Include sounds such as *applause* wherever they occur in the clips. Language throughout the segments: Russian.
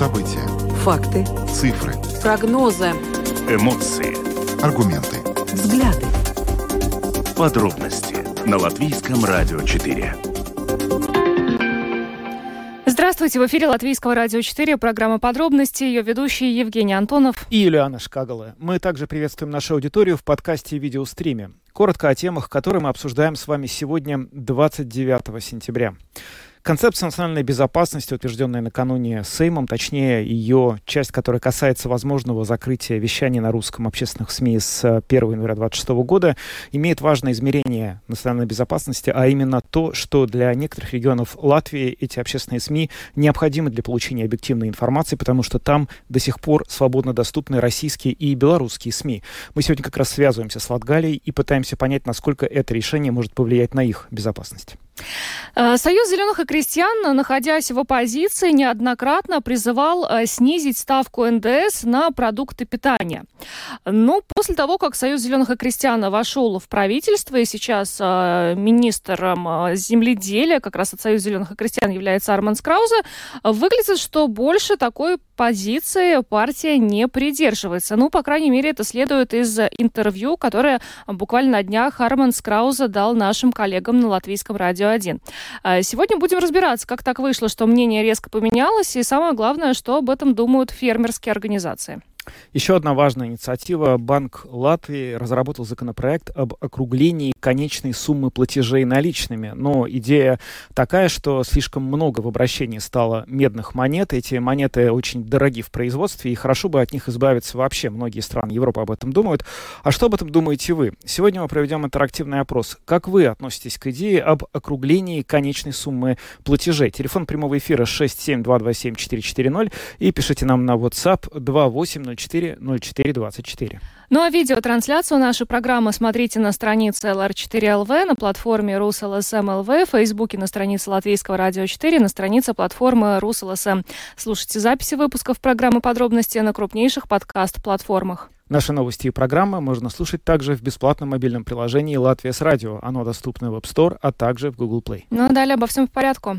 События. Факты. Цифры. Прогнозы. Эмоции. Аргументы. Взгляды. Подробности на Латвийском радио 4. Здравствуйте, в эфире Латвийского радио 4, программа «Подробности», ее ведущий Евгений Антонов и Юлиана Шкагала. Мы также приветствуем нашу аудиторию в подкасте и видеостриме. Коротко о темах, которые мы обсуждаем с вами сегодня, 29 сентября. Концепция национальной безопасности, утвержденная накануне Сеймом, точнее ее часть, которая касается возможного закрытия вещания на русском общественных СМИ с 1 января 2026 года, имеет важное измерение национальной безопасности, а именно то, что для некоторых регионов Латвии эти общественные СМИ необходимы для получения объективной информации, потому что там до сих пор свободно доступны российские и белорусские СМИ. Мы сегодня как раз связываемся с Латгалией и пытаемся понять, насколько это решение может повлиять на их безопасность. Э, Союз зеленых и крестьян, находясь в оппозиции, неоднократно призывал э, снизить ставку НДС на продукты питания. Но после того, как Союз зеленых и крестьян вошел в правительство, и сейчас э, министром земледелия, как раз от Союза зеленых и крестьян является Арман Скраузе, выглядит, что больше такой позиции партия не придерживается. Ну, по крайней мере, это следует из интервью, которое буквально на днях Арман Скраузе дал нашим коллегам на Латвийском радио 1. А, сегодня будем разбираться, как так вышло, что мнение резко поменялось, и самое главное, что об этом думают фермерские организации. Еще одна важная инициатива. Банк Латвии разработал законопроект об округлении конечной суммы платежей наличными. Но идея такая, что слишком много в обращении стало медных монет. Эти монеты очень дороги в производстве, и хорошо бы от них избавиться вообще. Многие страны Европы об этом думают. А что об этом думаете вы? Сегодня мы проведем интерактивный опрос. Как вы относитесь к идее об округлении конечной суммы платежей? Телефон прямого эфира 67227-440 и пишите нам на WhatsApp 28 04 04 24. Ну а видеотрансляцию нашей программы смотрите на странице LR4LV, на платформе RusLSM.LV, в Фейсбуке на странице Латвийского радио 4, на странице платформы RusLSM. Слушайте записи выпусков программы «Подробности» на крупнейших подкаст-платформах. Наши новости и программы можно слушать также в бесплатном мобильном приложении «Латвия с радио». Оно доступно в App Store, а также в Google Play. Ну а далее обо всем в порядку.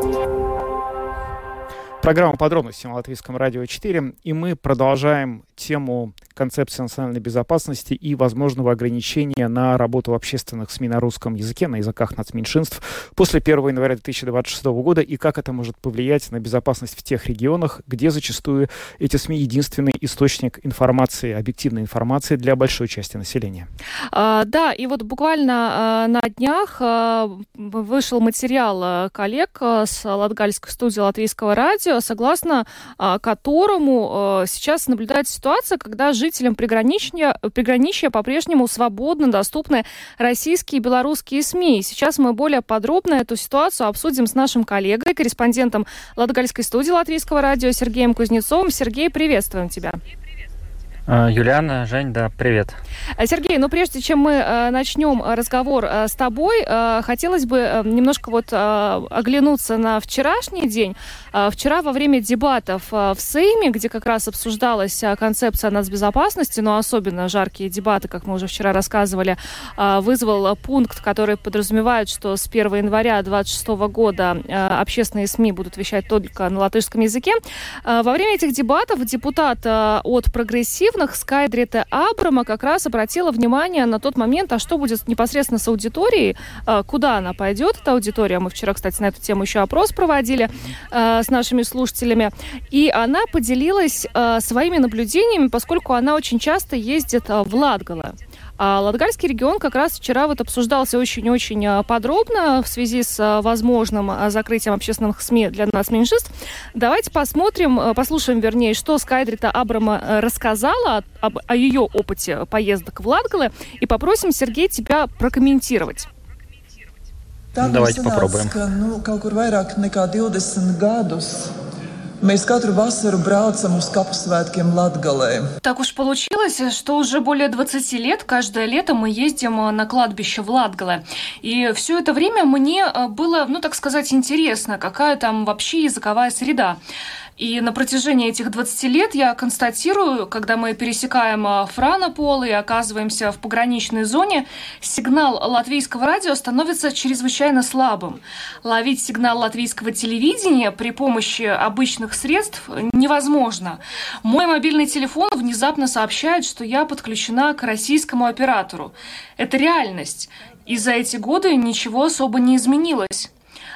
Программа «Подробности» на Латвийском радио 4. И мы продолжаем тему концепции национальной безопасности и возможного ограничения на работу общественных СМИ на русском языке, на языках нацменьшинств после 1 января 2026 года и как это может повлиять на безопасность в тех регионах, где зачастую эти СМИ единственный источник информации, объективной информации для большой части населения. А, да, и вот буквально а, на днях а, вышел материал а, коллег а, с Латгальской студии Латвийского радио, согласно а, которому а, сейчас наблюдается ситуация, когда жителям приграничья, приграничья по-прежнему свободно доступны российские и белорусские СМИ. сейчас мы более подробно эту ситуацию обсудим с нашим коллегой, корреспондентом Латгальской студии Латвийского радио Сергеем Кузнецовым. Сергей, приветствуем тебя. А, Юлиана, Жень, да, привет. А, Сергей, ну прежде чем мы э, начнем разговор с тобой, хотелось бы э, немножко вот оглянуться на вчерашний день. Вчера во время дебатов в Сейме, где как раз обсуждалась концепция нацбезопасности, но особенно жаркие дебаты, как мы уже вчера рассказывали, вызвал пункт, который подразумевает, что с 1 января 2026 года общественные СМИ будут вещать только на латышском языке. Во время этих дебатов депутат от Прогрессивных Скайдрите Абрама как раз обратила внимание на тот момент, а что будет непосредственно с аудиторией, э, куда она пойдет, эта аудитория. Мы вчера, кстати, на эту тему еще опрос проводили э, с нашими слушателями. И она поделилась э, своими наблюдениями, поскольку она очень часто ездит в Латгале. А Латгальский регион как раз вчера вот обсуждался очень-очень а, подробно в связи с а, возможным а, закрытием общественных СМИ для нас меньшинств. Давайте посмотрим, послушаем, вернее, что Скайдрита Абрама рассказала об, о ее опыте поездок в Латгале и попросим, Сергей, тебя прокомментировать. Давайте попробуем. Nu, kaut kur vairāk nekā 20 gadus Mēs katru vasaru braucam uz Капусvētkiem Латгалē. Так уж получилось, что уже более 20 лет, каждое лето мы ездим на кладбище в Латгале. И все это время мне было, ну так сказать, интересно, какая там вообще языковая среда. И на протяжении этих 20 лет я констатирую, когда мы пересекаем а, Франопол и оказываемся в пограничной зоне, сигнал латвийского радио становится чрезвычайно слабым. Ловить сигнал латвийского телевидения при помощи обычных средств невозможно. Мой мобильный телефон внезапно сообщает, что я подключена к российскому оператору. Это реальность. И за эти годы ничего особо не изменилось.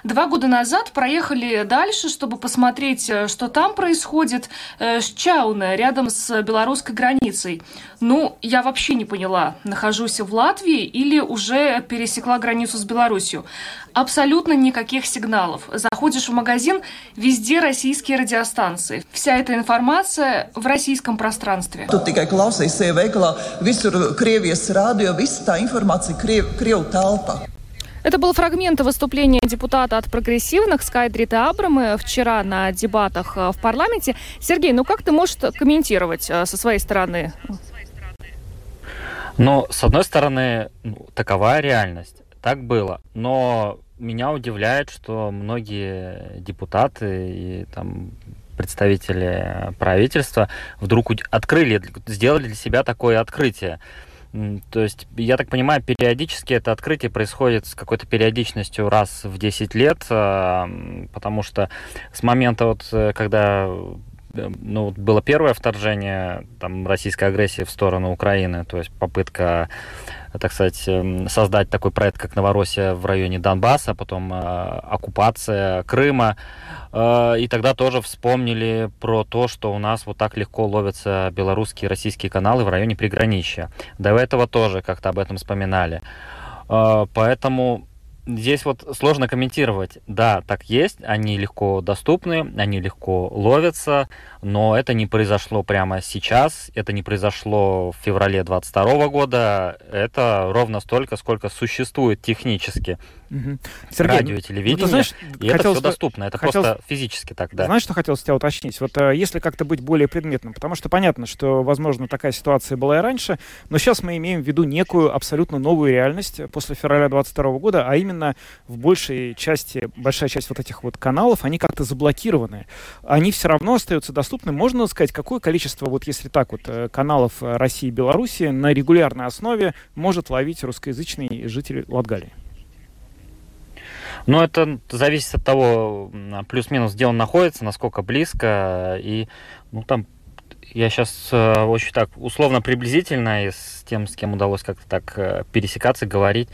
Два года назад проехали дальше, чтобы посмотреть, э, что там происходит, э, с Чауне, рядом с белорусской границей. Ну, я вообще не поняла, нахожусь в Латвии или уже пересекла границу с Беларусью. Абсолютно никаких сигналов. Заходишь в магазин, везде российские радиостанции. Вся эта информация в российском пространстве. Тут tikai klausies veikalā, visur Krievijas rādio, visa tā informācija Kriev, Krievu telpa. Это был фрагмент выступления депутата от прогрессивных Скайдрита Абрамы вчера на дебатах э, в парламенте. Сергей, ну как ты можешь комментировать э, со своей стороны? Ну, с одной стороны, ну, такова реальность. Так было. Но меня удивляет, что многие депутаты и там представители правительства вдруг открыли, сделали для себя такое открытие. То есть, я так понимаю, периодически это открытие происходит с какой-то периодичностью раз в 10 лет, а, потому что с момента, вот, э, когда э, ну, было первое вторжение там, российской агрессии в сторону Украины, то есть попытка так сказать, создать такой проект, как Новороссия в районе Донбасса, потом э, оккупация Крыма. Э, и тогда тоже вспомнили про то, что у нас вот так легко ловятся белорусские и российские каналы в районе приграничья. До этого тоже как-то об этом вспоминали. Э, поэтому здесь вот сложно комментировать. Да, так есть, они легко доступны, они легко ловятся, но это не произошло прямо сейчас, это не произошло в феврале 22 года, это ровно столько, сколько существует технически. Угу. Сергей, радио, телевидение, ну, ты знаешь, и это все доступно, это хотел... просто физически так, да. Знаешь, что хотел с тебя уточнить? Вот э, если как-то быть более предметным, потому что понятно, что, возможно, такая ситуация была и раньше, но сейчас мы имеем в виду некую абсолютно новую реальность после февраля 22 года, а именно в большей части, большая часть вот этих вот каналов, они как-то заблокированы. Они все равно остаются доступны доступны. Можно сказать, какое количество, вот если так вот, э, каналов э, России и Беларуси на регулярной основе может ловить русскоязычный житель Латгалии? Ну, это зависит от того, плюс-минус, где он находится, насколько близко. И, ну, там я сейчас э, очень так условно приблизительно и с тем, с кем удалось как-то так э, пересекаться, говорить,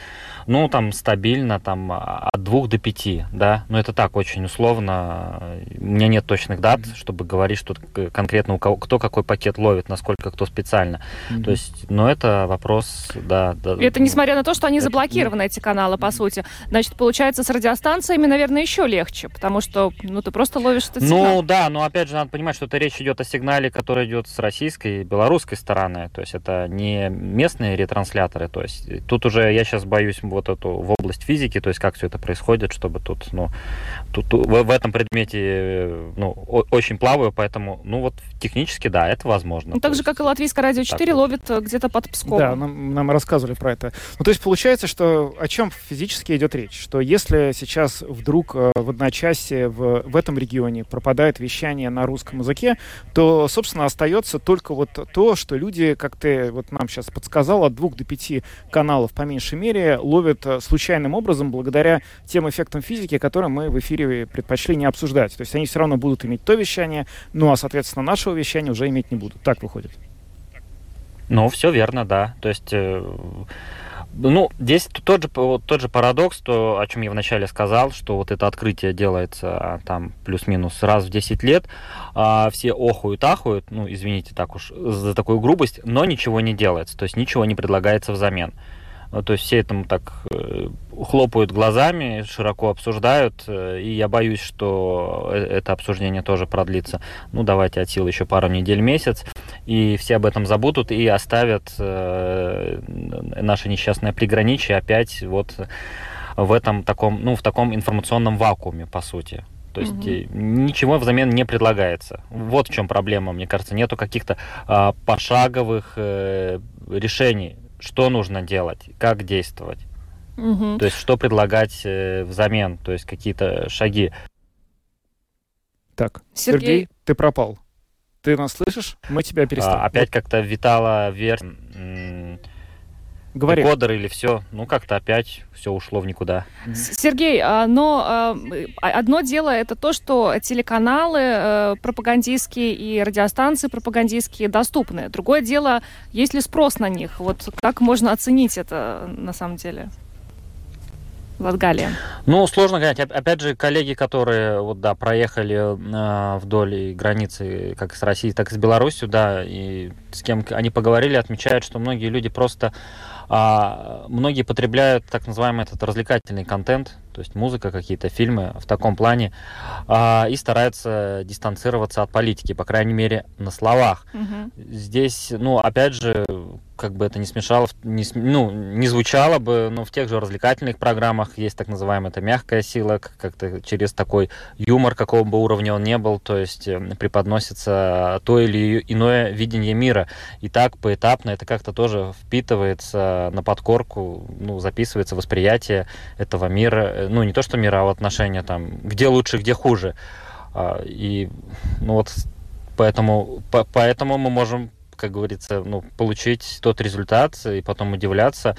ну, там стабильно, там от двух до пяти, да, но это так очень условно, у меня нет точных дат, mm-hmm. чтобы говорить, что конкретно у кого, кто какой пакет ловит, насколько кто специально, mm-hmm. то есть, но это вопрос, да. да это несмотря на то, что они это, заблокированы, эти каналы, по сути, значит, получается, с радиостанциями, наверное, еще легче, потому что, ну, ты просто ловишь этот сигнал. Ну, да, но опять же, надо понимать, что это речь идет о сигнале, который идет с российской и белорусской стороны, то есть это не местные ретрансляторы, то есть тут уже я сейчас боюсь вот эту в область физики, то есть как все это происходит, чтобы тут, ну, тут, тут в, в этом предмете, ну, о, очень плаваю, поэтому, ну, вот технически, да, это возможно. Ну, так же, есть, как и Латвийское радио 4 вот. ловит э, где-то под Псковом. Да, нам, нам рассказывали про это. Ну, то есть получается, что о чем физически идет речь? Что если сейчас вдруг э, в одночасье в, в этом регионе пропадает вещание на русском языке, то, собственно, остается только вот то, что люди, как ты вот нам сейчас подсказал, от двух до пяти каналов по меньшей мере ловят э, случайным образом благодаря тем эффектам физики, которые мы в эфире предпочли не обсуждать. То есть они все равно будут иметь то вещание, ну а, соответственно, нашего вещания уже иметь не будут. Так выходит. Ну, все верно, да. То есть... Э ну, здесь тот же, тот же парадокс, то, о чем я вначале сказал, что вот это открытие делается а, там плюс-минус раз в 10 лет, а все охуют, ахуют, ну, извините так уж за такую грубость, но ничего не делается, то есть ничего не предлагается взамен. Ну, то есть все этому так э, хлопают глазами, широко обсуждают, э, и я боюсь, что э, это обсуждение тоже продлится. Ну, давайте от силы еще пару недель, месяц, и все об этом забудут и оставят наше несчастное приграничие опять вот в этом таком, ну, в таком информационном вакууме, по сути. То есть угу. ничего взамен не предлагается. Вот в чем проблема, мне кажется. Нету каких-то а, пошаговых э, решений что нужно делать, как действовать. Угу. То есть что предлагать э, взамен, то есть какие-то шаги. Так, Сергей, Сергей ты пропал. Ты нас слышишь? Мы тебя перестали. А, опять как-то витала вверх Говори. Декодер или все, ну как-то опять все ушло в никуда. Сергей, а, но а, одно дело это то, что телеканалы э, пропагандистские и радиостанции пропагандистские доступны. Другое дело, есть ли спрос на них? Вот как можно оценить это на самом деле? Латгалия? Ну, сложно говорить. Опять же, коллеги, которые вот, да, проехали э, вдоль границы как с Россией, так и с Беларусью, да, и с кем они поговорили, отмечают, что многие люди просто а, многие потребляют так называемый этот развлекательный контент, то есть музыка, какие-то фильмы в таком плане, а, и стараются дистанцироваться от политики, по крайней мере, на словах. Угу. Здесь, ну, опять же, как бы это не смешало, не, ну, не звучало бы, но в тех же развлекательных программах есть так называемая это мягкая сила, как-то через такой юмор, какого бы уровня он не был, то есть э, преподносится то или иное видение мира. И так поэтапно это как-то тоже впитывается на подкорку, ну, записывается восприятие этого мира, Э, ну, не то что мира, а отношения там, где лучше, где хуже. А, и, ну, вот поэтому, по, поэтому мы можем, как говорится, ну, получить тот результат и потом удивляться,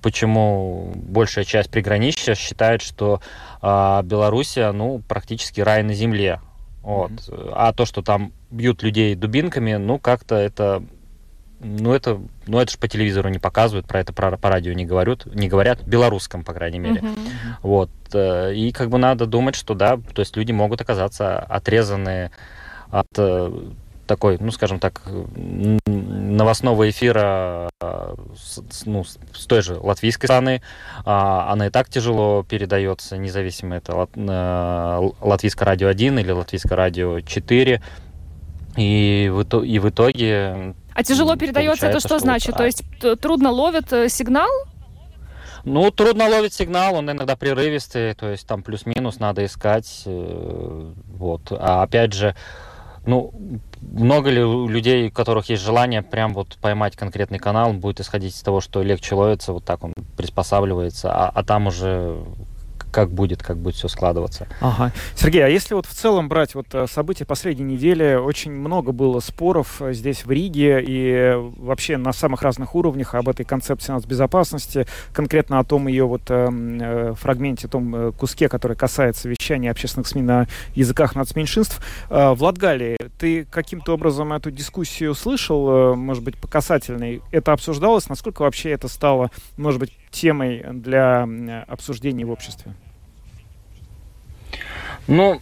почему большая часть приграничья считает, что а, Белоруссия, ну, практически рай на земле. Вот. Mm-hmm. А то, что там бьют людей дубинками, ну, как-то это ну это, ну это же по телевизору не показывают, про это про, по радио не говорят, не говорят, белорусском, по крайней мере. Uh-huh. Вот. Э, и как бы надо думать, что да, то есть люди могут оказаться отрезаны от э, такой, ну, скажем так, новостного эфира э, с, ну, с той же латвийской страны. А, она и так тяжело передается, независимо это лат, латвийское радио 1 или латвийское радио 4. И в, и в итоге а тяжело передается, это что, что значит? То есть трудно ловит э, сигнал? Ну, трудно ловить сигнал, он иногда прерывистый, то есть там плюс-минус надо искать. Э, вот. А опять же, ну, много ли людей, у которых есть желание прям вот поймать конкретный канал, будет исходить из того, что легче ловится, вот так он приспосабливается, а, а там уже как будет, как будет все складываться. Ага. Сергей, а если вот в целом брать вот э, события последней недели, очень много было споров э, здесь в Риге и вообще на самых разных уровнях об этой концепции нацбезопасности, конкретно о том ее вот эм, э, фрагменте, том э, куске, который касается вещания общественных СМИ на языках нацменьшинств. Э, в Латгалии ты каким-то образом эту дискуссию слышал, может быть, по касательной? Это обсуждалось? Насколько вообще это стало, может быть, темой для обсуждений в обществе? Ну,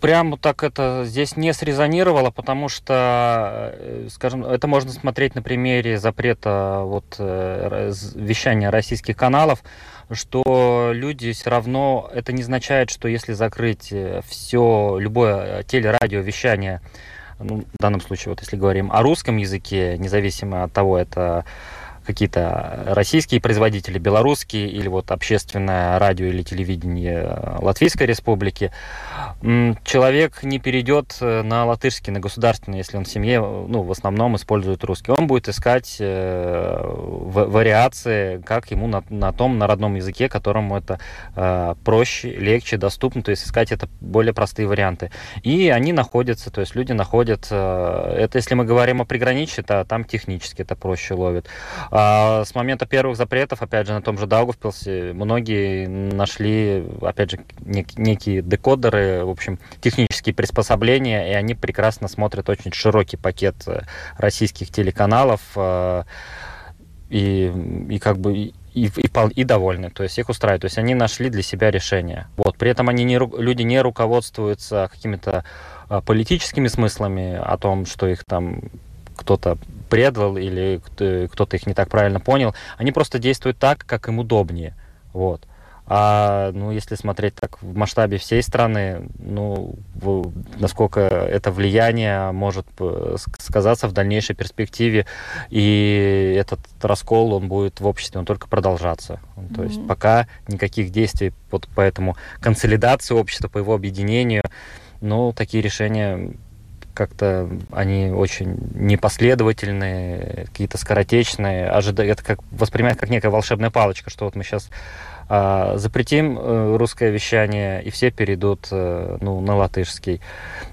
прямо так это здесь не срезонировало, потому что, э, скажем, это можно смотреть на примере запрета вот, э, вещания российских каналов, что люди все равно, это не означает, что если закрыть э, все, любое телерадиовещание, ну, в данном случае, вот если говорим о русском языке, независимо от того, это какие-то российские производители, белорусские или вот общественное радио или телевидение Латвийской Республики, человек не перейдет э, на латышский, на государственный, если он в семье, ну, в основном использует русский. Он будет искать э, вариации, как ему на, на том, на родном языке, которому это э, проще, легче, доступно, то есть искать это более простые варианты. И они находятся, то есть люди находят, это если мы говорим о приграничье, то там технически это проще ловит. А с момента первых запретов, опять же, на том же Даугавпилсе, многие нашли, опять же, нек- некие декодеры, в общем, технические приспособления, и они прекрасно смотрят очень широкий пакет э, российских телеканалов, э, и, и как бы и, и, и довольны, то есть их устраивает, то есть они нашли для себя решение. Вот, при этом они не, люди не руководствуются какими-то э, политическими смыслами о том, что их там кто-то предал или кто-то их не так правильно понял. Они просто действуют так, как им удобнее. Вот. А ну, если смотреть так в масштабе всей страны, ну, в, насколько это влияние может э, сказаться в дальнейшей перспективе, и этот раскол, он будет в обществе, он только продолжаться. Mm-hmm. То есть пока никаких действий вот по этому консолидации общества, по его объединению, ну, такие решения как-то они очень непоследовательные, какие-то скоротечные, ожидают, это как воспринимают как некая волшебная палочка, что вот мы сейчас А, запретим э, русское вещание, и все перейдут э, ну, на латышский.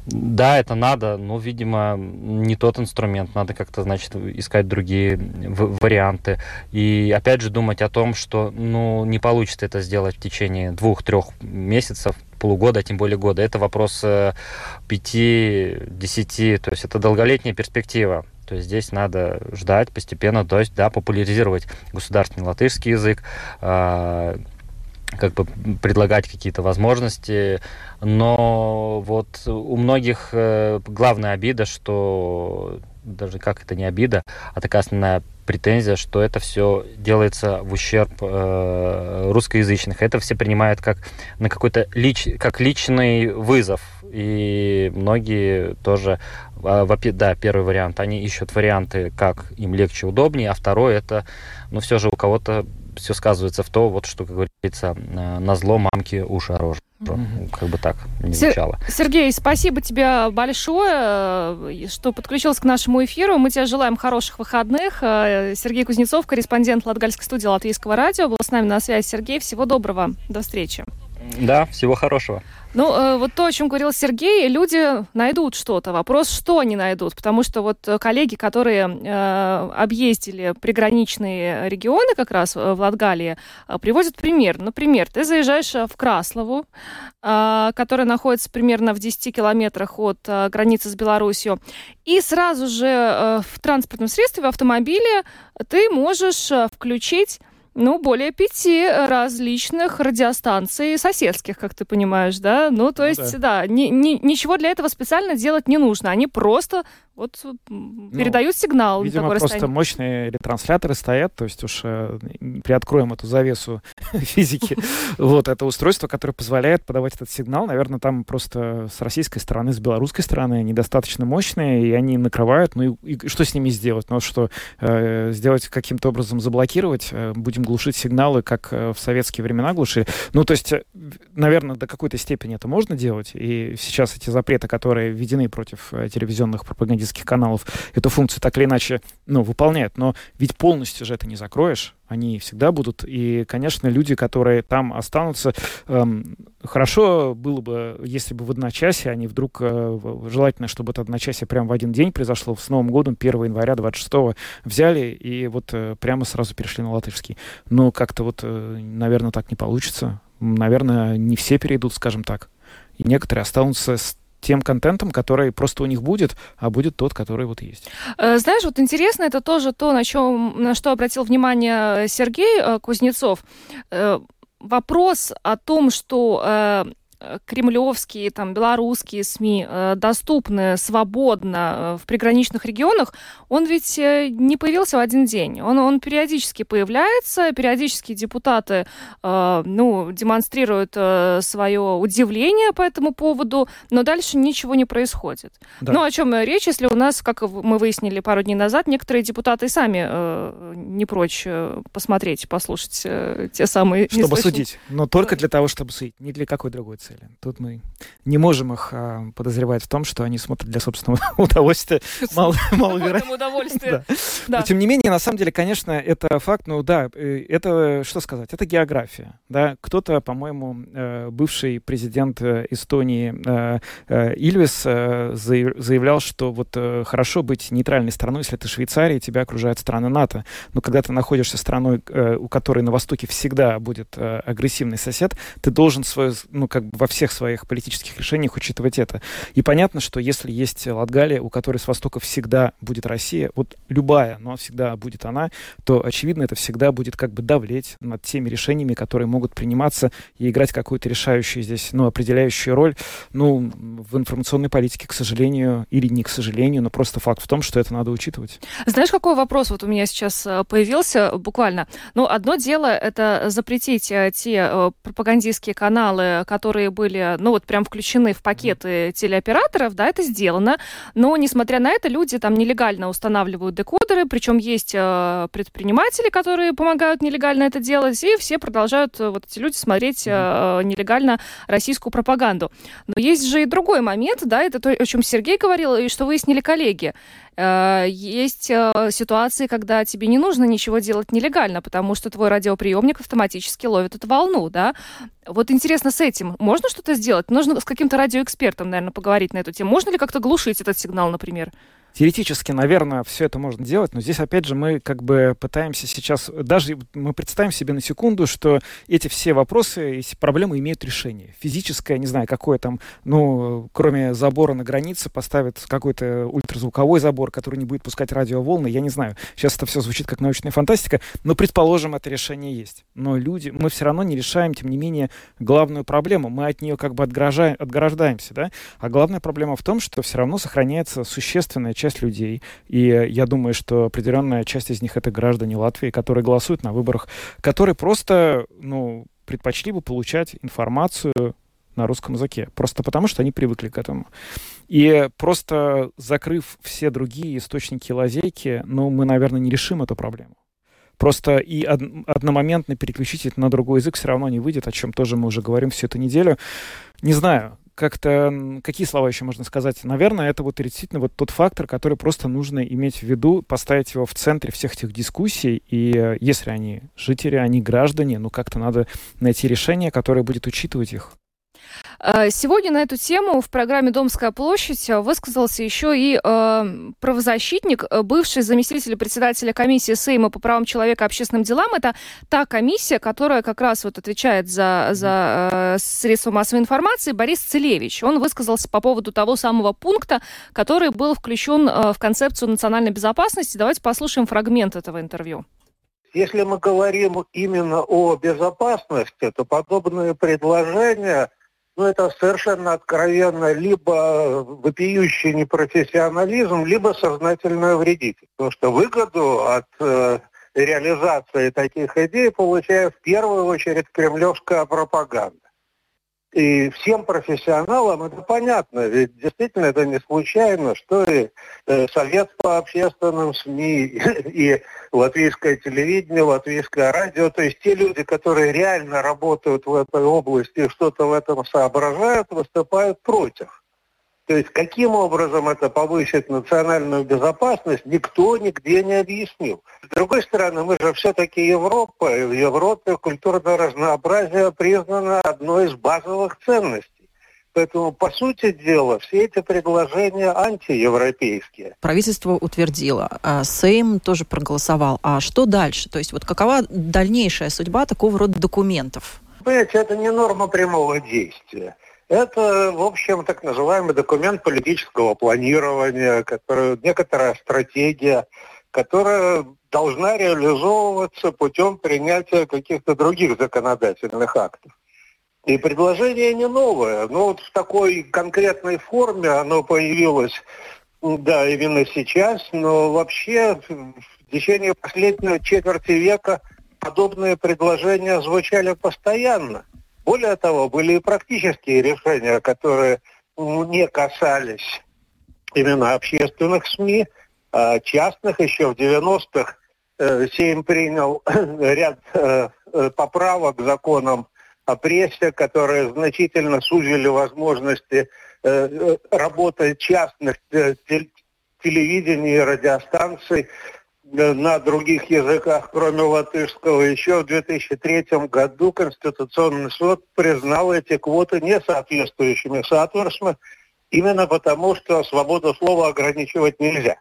Да, это надо, но, видимо, не тот инструмент. Надо как-то, значит, искать другие варианты. И, опять же, думать о том, что, ну, не получится это сделать в течение двух-трех месяцев, полугода, а тем более года. Это вопрос 5-10, то есть это долголетняя перспектива. То есть здесь надо ждать постепенно, то есть, да, популяризировать государственный латышский язык, э, как бы предлагать какие-то возможности, но вот у многих э, главная обида, что даже как это не обида, а такая основная претензия, что это все делается в ущерб э, русскоязычных. Это все принимают как на какой-то лич, как личный вызов. И многие тоже, э, да, первый вариант, они ищут варианты, как им легче, удобнее, а второй это, ну, все же у кого-то все сказывается в то, вот что, как говорится, э, на зло мамки уши рожь. Mm-hmm. Как бы так не звучало. Сергей, спасибо тебе большое, э, что подключился к нашему эфиру. Мы тебе желаем хороших выходных. Э, Сергей Кузнецов, корреспондент Латгальской студии Латвийского радио, был с нами на связи. Сергей, всего доброго. До встречи. Да, всего хорошего. Ну, э, вот то, о чем говорил Сергей, люди найдут что-то. Вопрос, что они найдут. Потому что вот коллеги, которые э, объездили приграничные регионы как раз в Латгалии, э, приводят пример. Например, ты заезжаешь в Краслову, э, которая находится примерно в 10 километрах от э, границы с Беларусью, и сразу же э, в транспортном средстве, в автомобиле ты можешь э, включить ну, более пяти различных радиостанций соседских, как ты понимаешь, да? Ну, то ну, есть, да, да ни, ни, ничего для этого специально делать не нужно. Они просто вот ну, передают сигнал. Видимо, просто расстояние. мощные ретрансляторы стоят, то есть уж э, приоткроем эту завесу *laughs* физики. Вот это устройство, которое позволяет подавать этот сигнал. Наверное, там просто с российской стороны, с белорусской стороны недостаточно мощные, и они накрывают. Ну и, и что с ними сделать? Ну что, э, сделать каким-то образом заблокировать? Э, будем глушить сигналы, как э, в советские времена глушили. Ну, то есть, э, наверное, до какой-то степени это можно делать. И сейчас эти запреты, которые введены против э, телевизионных пропагандистов, детских каналов эту функцию так или иначе ну, выполняют. Но ведь полностью же это не закроешь. Они всегда будут. И, конечно, люди, которые там останутся, эм, хорошо было бы, если бы в одночасье они вдруг, э, желательно, чтобы это одночасье прямо в один день произошло, с Новым годом, 1 января 26 взяли и вот э, прямо сразу перешли на латышский. Но как-то вот, э, наверное, так не получится. Наверное, не все перейдут, скажем так. И некоторые останутся с тем контентом, который просто у них будет, а будет тот, который вот есть. Э, знаешь, вот интересно, это тоже то, на, чем, на что обратил внимание Сергей э, Кузнецов. Э, вопрос о том, что Э, кремлевские, там, белорусские СМИ э, доступны свободно э, в приграничных регионах, он ведь не появился в один день. Он, он периодически появляется, периодически депутаты ну, демонстрируют свое удивление по этому поводу, но дальше ничего не происходит. Да. Ну, о чем речь, если у нас, как мы выяснили пару дней назад, некоторые депутаты сами не прочь посмотреть, послушать те самые... Чтобы судить, но только для того, чтобы судить, не для какой другой цели цели. Тут мы не можем их а, подозревать в том, что они смотрят для собственного *laughs* удовольствия. Мало, *laughs* удовольствия. да. Да. Но тем не менее, на самом деле, конечно, это факт. Ну да, э, это что сказать? Это география. Да, кто-то, по-моему, э, бывший президент э, Эстонии Ильвис заявлял, что вот хорошо быть нейтральной страной, если ты Швейцария, тебя окружают страны НАТО. Но когда ты находишься страной, у которой на востоке всегда будет агрессивный сосед, ты должен свою, ну как бы во всех своих политических решениях учитывать это. И понятно, что если есть Латгалия, у которой с востока всегда будет Россия, вот любая, но всегда будет она, то, очевидно, это всегда будет как бы давлеть над теми решениями, которые могут приниматься и играть какую-то решающую здесь, ну, определяющую роль, ну, в информационной политике, к сожалению, или не к сожалению, но просто факт в том, что это надо учитывать. Знаешь, какой вопрос вот у меня сейчас э, появился буквально? Ну, одно дело это запретить э, те э, пропагандистские каналы, которые были, ну вот прям включены в пакеты телеоператоров, да, это сделано. Но, несмотря на это, люди там нелегально устанавливают декодеры, причем есть э, предприниматели, которые помогают нелегально это делать, и все продолжают, э, вот эти люди, смотреть э, нелегально российскую пропаганду. Но есть же и другой момент, да, это то, о чем Сергей говорил, и что выяснили коллеги. Э, есть э, ситуации, когда тебе не нужно ничего делать нелегально, потому что твой радиоприемник автоматически ловит эту волну, да? Вот интересно, с этим можно что-то сделать? Нужно с каким-то радиоэкспертом, наверное, поговорить на эту тему. Можно ли как-то глушить этот сигнал, например? Теоретически, наверное, все это можно делать, но здесь, опять же, мы как бы пытаемся сейчас, даже мы представим себе на секунду, что эти все вопросы, эти проблемы имеют решение. Физическое, не знаю, какое там, ну, кроме забора на границе, поставят какой-то ультразвуковой забор, который не будет пускать радиоволны, я не знаю. Сейчас это все звучит как научная фантастика, но, предположим, это решение есть. Но люди, мы все равно не решаем, тем не менее, главную проблему. Мы от нее как бы отграждаемся, да? А главная проблема в том, что все равно сохраняется существенная часть людей, и я думаю, что определенная часть из них это граждане Латвии, которые голосуют на выборах, которые просто, ну, предпочли бы получать информацию на русском языке. Просто потому, что они привыкли к этому. И просто закрыв все другие источники лазейки, ну, мы, наверное, не решим эту проблему. Просто и од одномоментно переключить это на другой язык все равно не выйдет, о чем тоже мы уже говорим всю эту неделю. Не знаю, как-то, какие слова еще можно сказать? Наверное, это вот действительно вот тот фактор, который просто нужно иметь в виду, поставить его в центре всех этих дискуссий, и э, если они жители, они граждане, ну как-то надо найти решение, которое будет учитывать их. Э, сегодня на эту тему в программе «Домская площадь» высказался еще и э, правозащитник, э, бывший заместитель председателя комиссии Сейма по правам человека и общественным делам. Это та комиссия, которая как раз вот отвечает за, за средства массовой информации, Борис Целевич. Он высказался по поводу того самого пункта, который был включен в концепцию национальной безопасности. Давайте послушаем фрагмент этого интервью. Если мы говорим именно о безопасности, то подобные предложения ну, это совершенно откровенно либо вопиющий непрофессионализм, либо сознательное вредительство. Потому что выгоду от э, реализации таких идей получает в первую очередь кремлевская пропаганда. И всем профессионалам это понятно, ведь действительно это не случайно, что и э, Совет по общественным СМИ, *laughs* и латвийское телевидение, латвийское радио, то есть те люди, которые реально работают в этой области и что-то в этом соображают, выступают против. То есть каким образом это повысит национальную безопасность, никто нигде не объяснил. С другой стороны, мы же все-таки Европа, и в Европе культурное разнообразие признано одной из базовых ценностей. Поэтому, по сути дела, все эти предложения антиевропейские. Правительство утвердило, а Сейм тоже проголосовал. А что дальше? То есть вот какова дальнейшая судьба такого рода документов? Понимаете, это не норма прямого действия. Это, в общем, так называемый документ политического планирования, который, некоторая стратегия, которая должна реализовываться путем принятия каких-то других законодательных актов. И предложение не новое, но вот в такой конкретной форме оно появилось, да, именно сейчас, но вообще в течение последнего четверти века подобные предложения звучали постоянно. Более того, были и практические решения, которые не касались именно общественных СМИ, а частных. Еще в 90-х э, Сейм принял *coughs* ряд э, э, поправок к законам о прессе, которые значительно сузили возможности работы частных телевидений и радиостанций на других языках, кроме латышского. Еще в 2003 году Конституционный суд признал эти квоты несоответствующими соответственно, именно потому, что свободу слова ограничивать нельзя.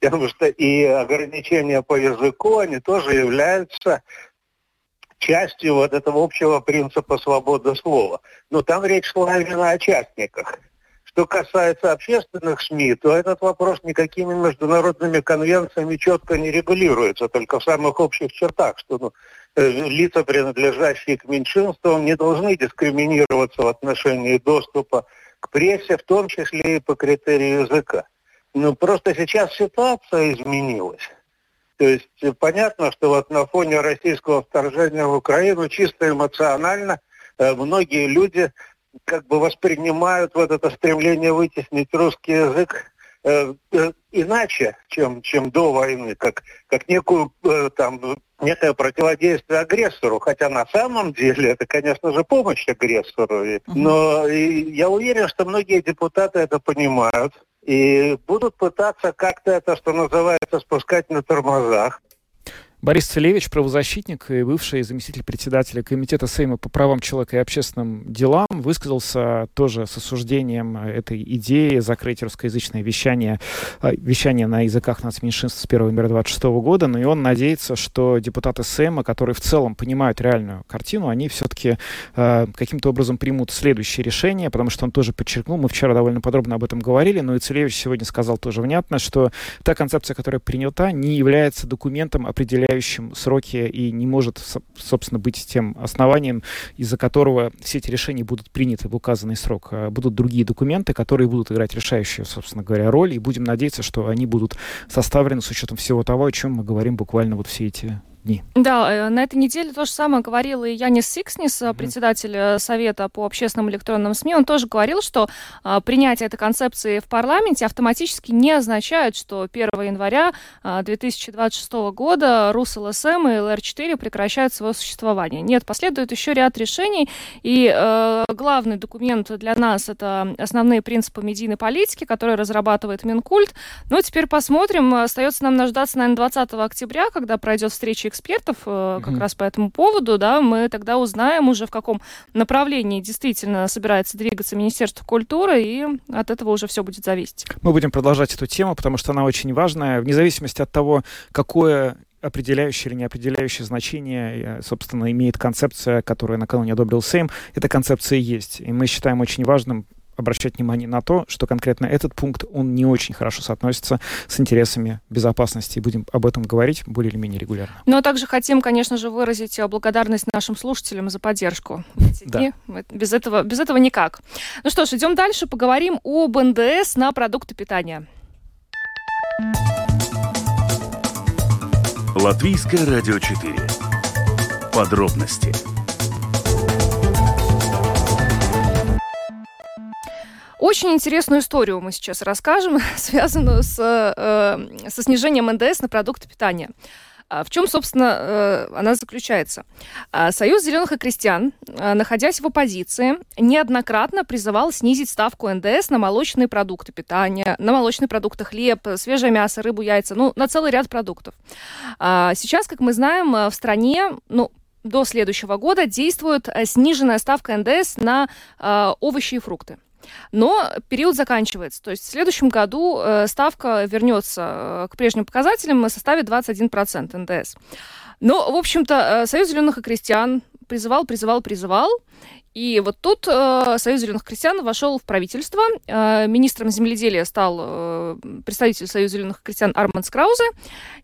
Потому что и ограничения по языку, они тоже являются частью вот этого общего принципа свободы слова. Но там речь шла именно о частниках. Что касается общественных СМИ, то этот вопрос никакими международными конвенциями четко не регулируется, только в самых общих чертах, что ну, э, лица, принадлежащие к меньшинствам, не должны дискриминироваться в отношении доступа к прессе, в том числе и по критерию языка. Ну, просто сейчас ситуация изменилась. То есть э, понятно, что вот на фоне российского вторжения в Украину чисто эмоционально э, многие люди как бы воспринимают вот это стремление вытеснить русский язык э, э, иначе, чем, чем до войны, как, как некую э, там некое противодействие агрессору, хотя на самом деле это, конечно же, помощь агрессору. Но и я уверен, что многие депутаты это понимают. и будут пытаться как-то это, что называется, спускать на тормозах. Борис Целевич, правозащитник и бывший заместитель председателя Комитета Сейма по правам человека и общественным делам, высказался тоже с осуждением этой идеи закрыть русскоязычное вещание, а, вещание на языках нацменьшинств с 1 января 2026 года, но и он надеется, что депутаты Сейма, которые в целом понимают реальную картину, они все-таки э, каким-то образом примут следующее решение, потому что он тоже подчеркнул, мы вчера довольно подробно об этом говорили, но и Целевич сегодня сказал тоже внятно, что та концепция, которая принята, не является документом, определяющим определяющим сроки и не может, собственно, быть тем основанием, из-за которого все эти решения будут приняты в указанный срок. А будут другие документы, которые будут играть решающую, собственно говоря, роль, и будем надеяться, что они будут составлены с учетом всего того, о чем мы говорим буквально вот все эти дни. Да, э, на этой неделе то же самое говорил и Янис Сикснис, mm-hmm. председатель э, Совета по общественным электронным СМИ. Он тоже говорил, что а, принятие этой концепции в парламенте автоматически не означает, что 1 января а, 2026 года РусЛСМ и ЛР-4 прекращают свое существование. Нет, последует еще ряд решений, и а, главный документ для нас это основные принципы медийной политики, которые разрабатывает Минкульт. Ну, теперь посмотрим. Остается нам дождаться, наверное, 20 октября, когда пройдет встреча экспертов э, как mm-hmm. раз по этому поводу, да, мы тогда узнаем уже в каком направлении действительно собирается двигаться Министерство культуры, и от этого уже все будет зависеть. Мы будем продолжать эту тему, потому что она очень важная, вне зависимости от того, какое определяющее или неопределяющее значение, э, собственно, имеет концепция, которую накануне одобрил Сейм. Эта концепция есть. И мы считаем очень важным обращать внимание на то, что конкретно этот пункт, он не очень хорошо соотносится с интересами безопасности. И будем об этом говорить более или менее регулярно. Ну, а также хотим, конечно же, выразить э, благодарность нашим слушателям за поддержку. Да. Без этого, без этого никак. Ну что ж, идем дальше, поговорим об НДС на продукты питания. Латвийское радио 4. Подробности Очень интересную историю мы сейчас расскажем, *laughs* связанную с, э, со снижением НДС на продукты питания. А в чем, собственно, э, она заключается? А, Союз зеленых и крестьян, э, находясь в оппозиции, неоднократно призывал снизить ставку НДС на молочные продукты питания, на молочные продукты хлеб, свежее мясо, рыбу, яйца, ну, на целый ряд продуктов. А сейчас, как мы знаем, э, в стране, ну, до следующего года действует сниженная ставка ндс на овощи и фрукты. Но период заканчивается. То есть в следующем году э, ставка вернется э, к прежним показателям и составит 21% НДС. Но, в общем-то, э, Союз зеленых и крестьян призывал, призывал, призывал. И вот тут э, Союз зеленых крестьян вошел в правительство. Э, министром земледелия стал э, представитель Союза зеленых крестьян Арман Скраузе.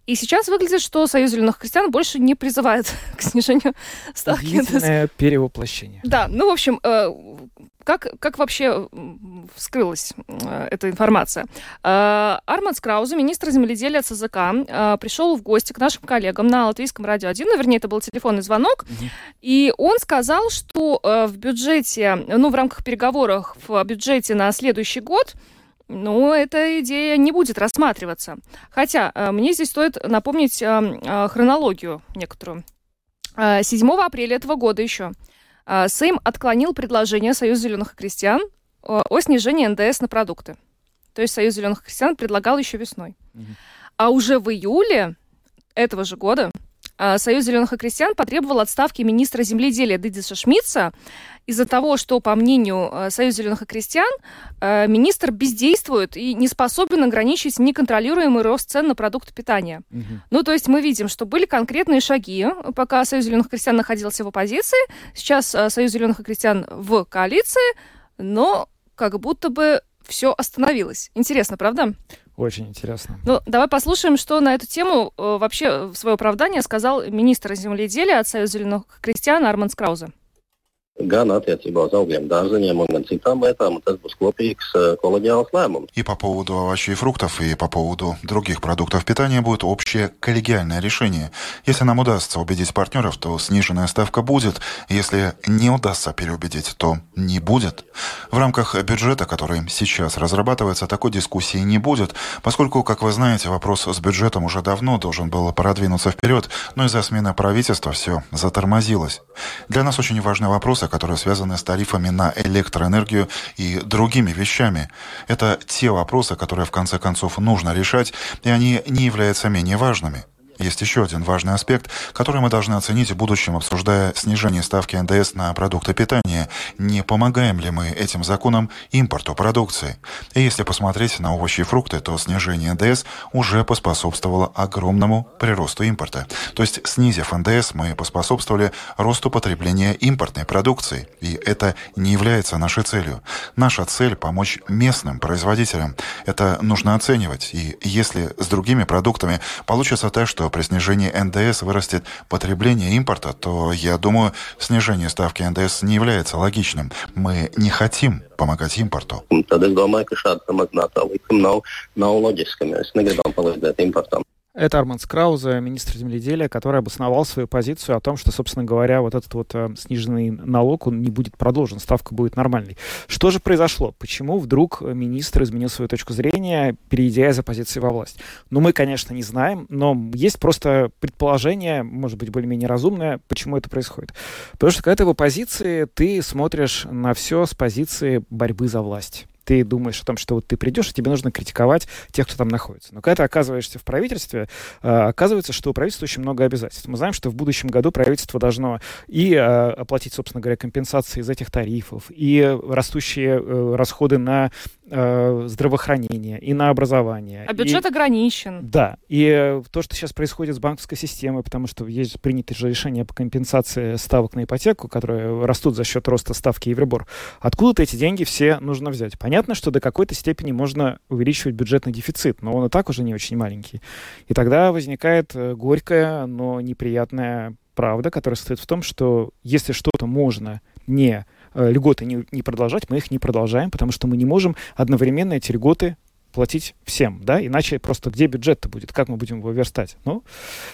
И сейчас выглядит, что Союз зеленых крестьян больше не призывает *laughs* к снижению ставки. Длительное *laughs* перевоплощение. Да, ну, в общем, э, как, как вообще вскрылась э, эта информация? Э, Арман Скраузе, министр земледелия ЦЗК, э, пришел в гости к нашим коллегам на Латвийском радио 1, ну, вернее, это был телефонный звонок, угу. и он сказал, что в бюджете, ну, в рамках переговоров в бюджете на следующий год ну, эта идея не будет рассматриваться. Хотя мне здесь стоит напомнить хронологию некоторую. 7 апреля этого года еще Сейм отклонил предложение Союза зеленых крестьян о снижении НДС на продукты. То есть Союз зеленых крестьян предлагал еще весной. Угу. А уже в июле этого же года Союз зеленых крестьян потребовал отставки министра земледелия Дидиса Шмидца из-за того, что, по мнению э, Союза зеленых и крестьян, э, министр бездействует и не способен ограничить неконтролируемый рост цен на продукты питания. Угу. Ну, то есть мы видим, что были конкретные шаги, пока Союз зеленых крестьян находился в оппозиции. Сейчас Союз зеленых и крестьян в коалиции, но как будто бы все остановилось. Интересно, правда? Очень интересно. Ну, давай послушаем, что на эту тему э, вообще в свое оправдание сказал министр земледелия от Союза зеленых крестьян Арман Скраузе gan attiecībā uz augiem, dārziem un citām lietām, un tas būs kopīgs коллегиальный лаймом. И по поводу овощей и фруктов, и по поводу других продуктов питания будет общее коллегиальное решение. Если нам удастся убедить партнеров, то сниженная ставка будет. Если не удастся переубедить, то не будет. В рамках бюджета, который сейчас разрабатывается, такой дискуссии не будет, поскольку, как вы знаете, вопрос с бюджетом уже давно должен был продвинуться вперед, но из-за смены правительства все затормозилось. Для нас очень важный вопрос, которые связаны с тарифами на электроэнергию и другими вещами. Это те вопросы, которые в конце концов нужно решать, и они не являются менее важными. Есть еще один важный аспект, который мы должны оценить в будущем, обсуждая снижение ставки НДС на продукты питания. Не помогаем ли мы этим законам импорту продукции? И если посмотреть на овощи и фрукты, то снижение НДС уже поспособствовало огромному приросту импорта. То есть, снизив НДС, мы поспособствовали росту потребления импортной продукции. И это не является нашей целью. Наша цель – помочь местным производителям. Это нужно оценивать. И если с другими продуктами получится так, что при снижении НДС вырастет потребление импорта, то, я думаю, снижение ставки НДС не является логичным. Мы не хотим помогать импорту. Tad es domāju, ka šāda samazinātā likuma nav, nav loģiska. Mēs negribam. Это Арман Скрауза, министр земледелия, который обосновал свою позицию о том, что, собственно говоря, вот этот вот э, сниженный налог, он не будет продолжен, ставка будет нормальной. Что же произошло? Почему вдруг министр изменил свою точку зрения, перейдя из оппозиции во власть? Ну, мы, конечно, не знаем, но есть просто предположение, может быть, более-менее разумное, почему это происходит. Потому что когда ты в оппозиции, ты смотришь на все с позиции борьбы за власть ты думаешь о том, что вот ты придешь, и тебе нужно критиковать тех, кто там находится. Но когда ты оказываешься в правительстве, а, оказывается, что у правительства очень много обязательств. Мы знаем, что в будущем году правительство должно и а, оплатить, собственно говоря, компенсации из этих тарифов, и растущие э, расходы на э, здравоохранение, и на образование. А бюджет и, ограничен. Да, и то, что сейчас происходит с банковской системой, потому что есть принято же решение по компенсации ставок на ипотеку, которые растут за счет роста ставки Евробор. Откуда-то эти деньги все нужно взять? Понятно, что до какой-то степени можно увеличивать бюджетный дефицит, но он и так уже не очень маленький. И тогда возникает э, горькая, но неприятная правда, которая состоит в том, что если что-то можно не э, льготы не, не продолжать, мы их не продолжаем, потому что мы не можем одновременно эти льготы платить всем, да, иначе просто где бюджет-то будет, как мы будем его верстать, ну?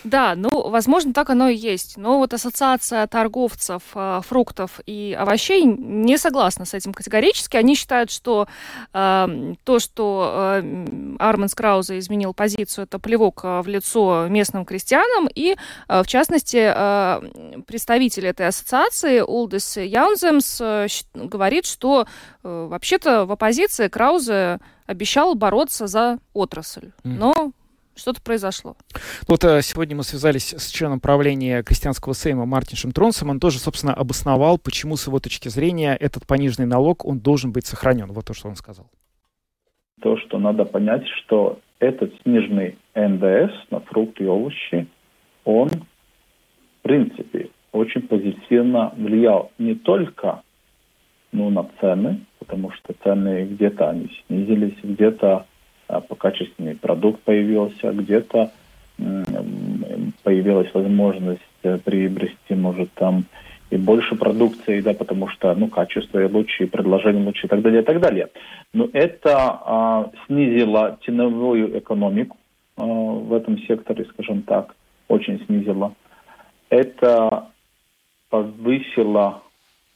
Да, ну, возможно, так оно и есть, но вот ассоциация торговцев э, фруктов и овощей не согласна с этим категорически, они считают, что э, то, что э, Армен Скрауза изменил позицию, это плевок э, в лицо местным крестьянам, и, э, в частности, э, представитель этой ассоциации Улдес Яунземс э, говорит, что вообще-то в оппозиции Краузе обещал бороться за отрасль. Но что-то произошло. Вот э, сегодня мы связались с членом правления крестьянского сейма Мартиншем Тронсом. Он тоже, собственно, обосновал, почему с его точки зрения этот пониженный налог, он должен быть сохранен. Вот то, что он сказал. То, что надо понять, что этот сниженный НДС на фрукты и овощи, он, в принципе, очень позитивно влиял не только ну, на цены, потому что цены где-то они снизились, где-то а, покачественный продукт появился, где-то появилась возможность э, приобрести, может, там и больше продукции, да, потому что, ну, качество и лучше, и предложение лучше, и так далее, и так далее. Но это а, снизило теневую экономику а, в этом секторе, скажем так, очень снизило. Это повысило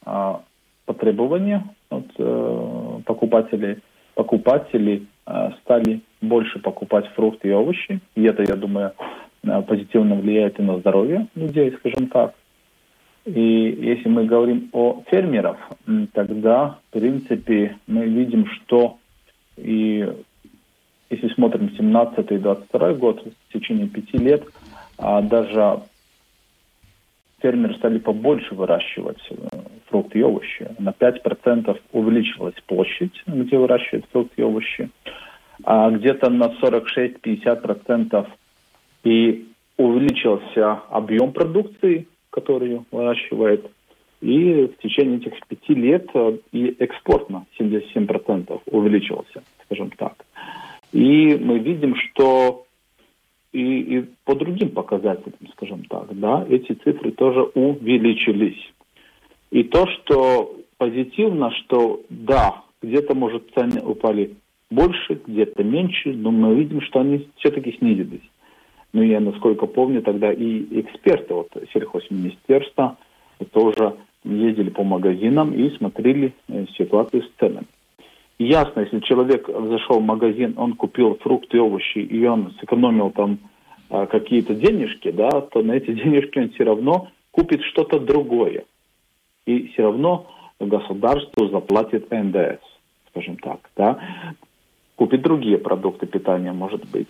а, потребования от э, покупателей. Покупатели э, стали больше покупать фрукты и овощи, и это, я думаю, э, позитивно влияет и на здоровье людей, скажем так. И если мы говорим о фермерах, тогда, в принципе, мы видим, что и если смотрим 17 и 22 год, в течение пяти лет, а даже фермеры стали побольше выращивать э, фрукты и овощи. На 5% увеличилась площадь, где выращивают фрукты и овощи, а где-то на 46-50% и увеличился объем продукции, которую выращивает. И в течение этих пяти лет э, и экспорт на 77% увеличился, скажем так. И мы видим, что и, и по другим показателям, скажем так, да, эти цифры тоже увеличились. И то, что позитивно, что да, где-то, может, цены упали больше, где-то меньше, но мы видим, что они все-таки снизились. Ну, я, насколько помню, тогда и эксперты вот сельхозминистерства тоже ездили по магазинам и смотрели э, ситуацию с ценами. Ясно, если человек зашел в магазин, он купил фрукты и овощи, и он сэкономил там а, какие-то денежки, да, то на эти *laughs* денежки он все равно купит что-то другое. И все равно государство заплатит НДС, скажем так, да, купит другие продукты питания, может быть,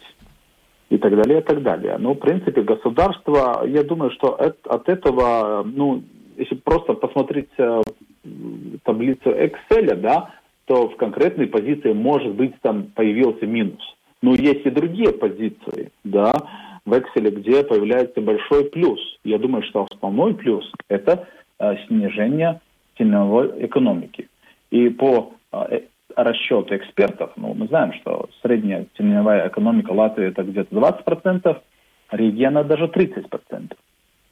и так далее, и так далее. Но, в принципе, государство, я думаю, что от этого, ну, если просто посмотреть э, таблицу Excel, да, то в конкретной позиции, может быть, там появился минус. Но есть и другие позиции, да, в Excel, где появляется большой плюс. Я думаю, что основной плюс – это э, снижение теневой экономики. И по э, расчету экспертов, ну, мы знаем, что средняя теневая экономика Латвии это где-то 20%, региона даже 30%.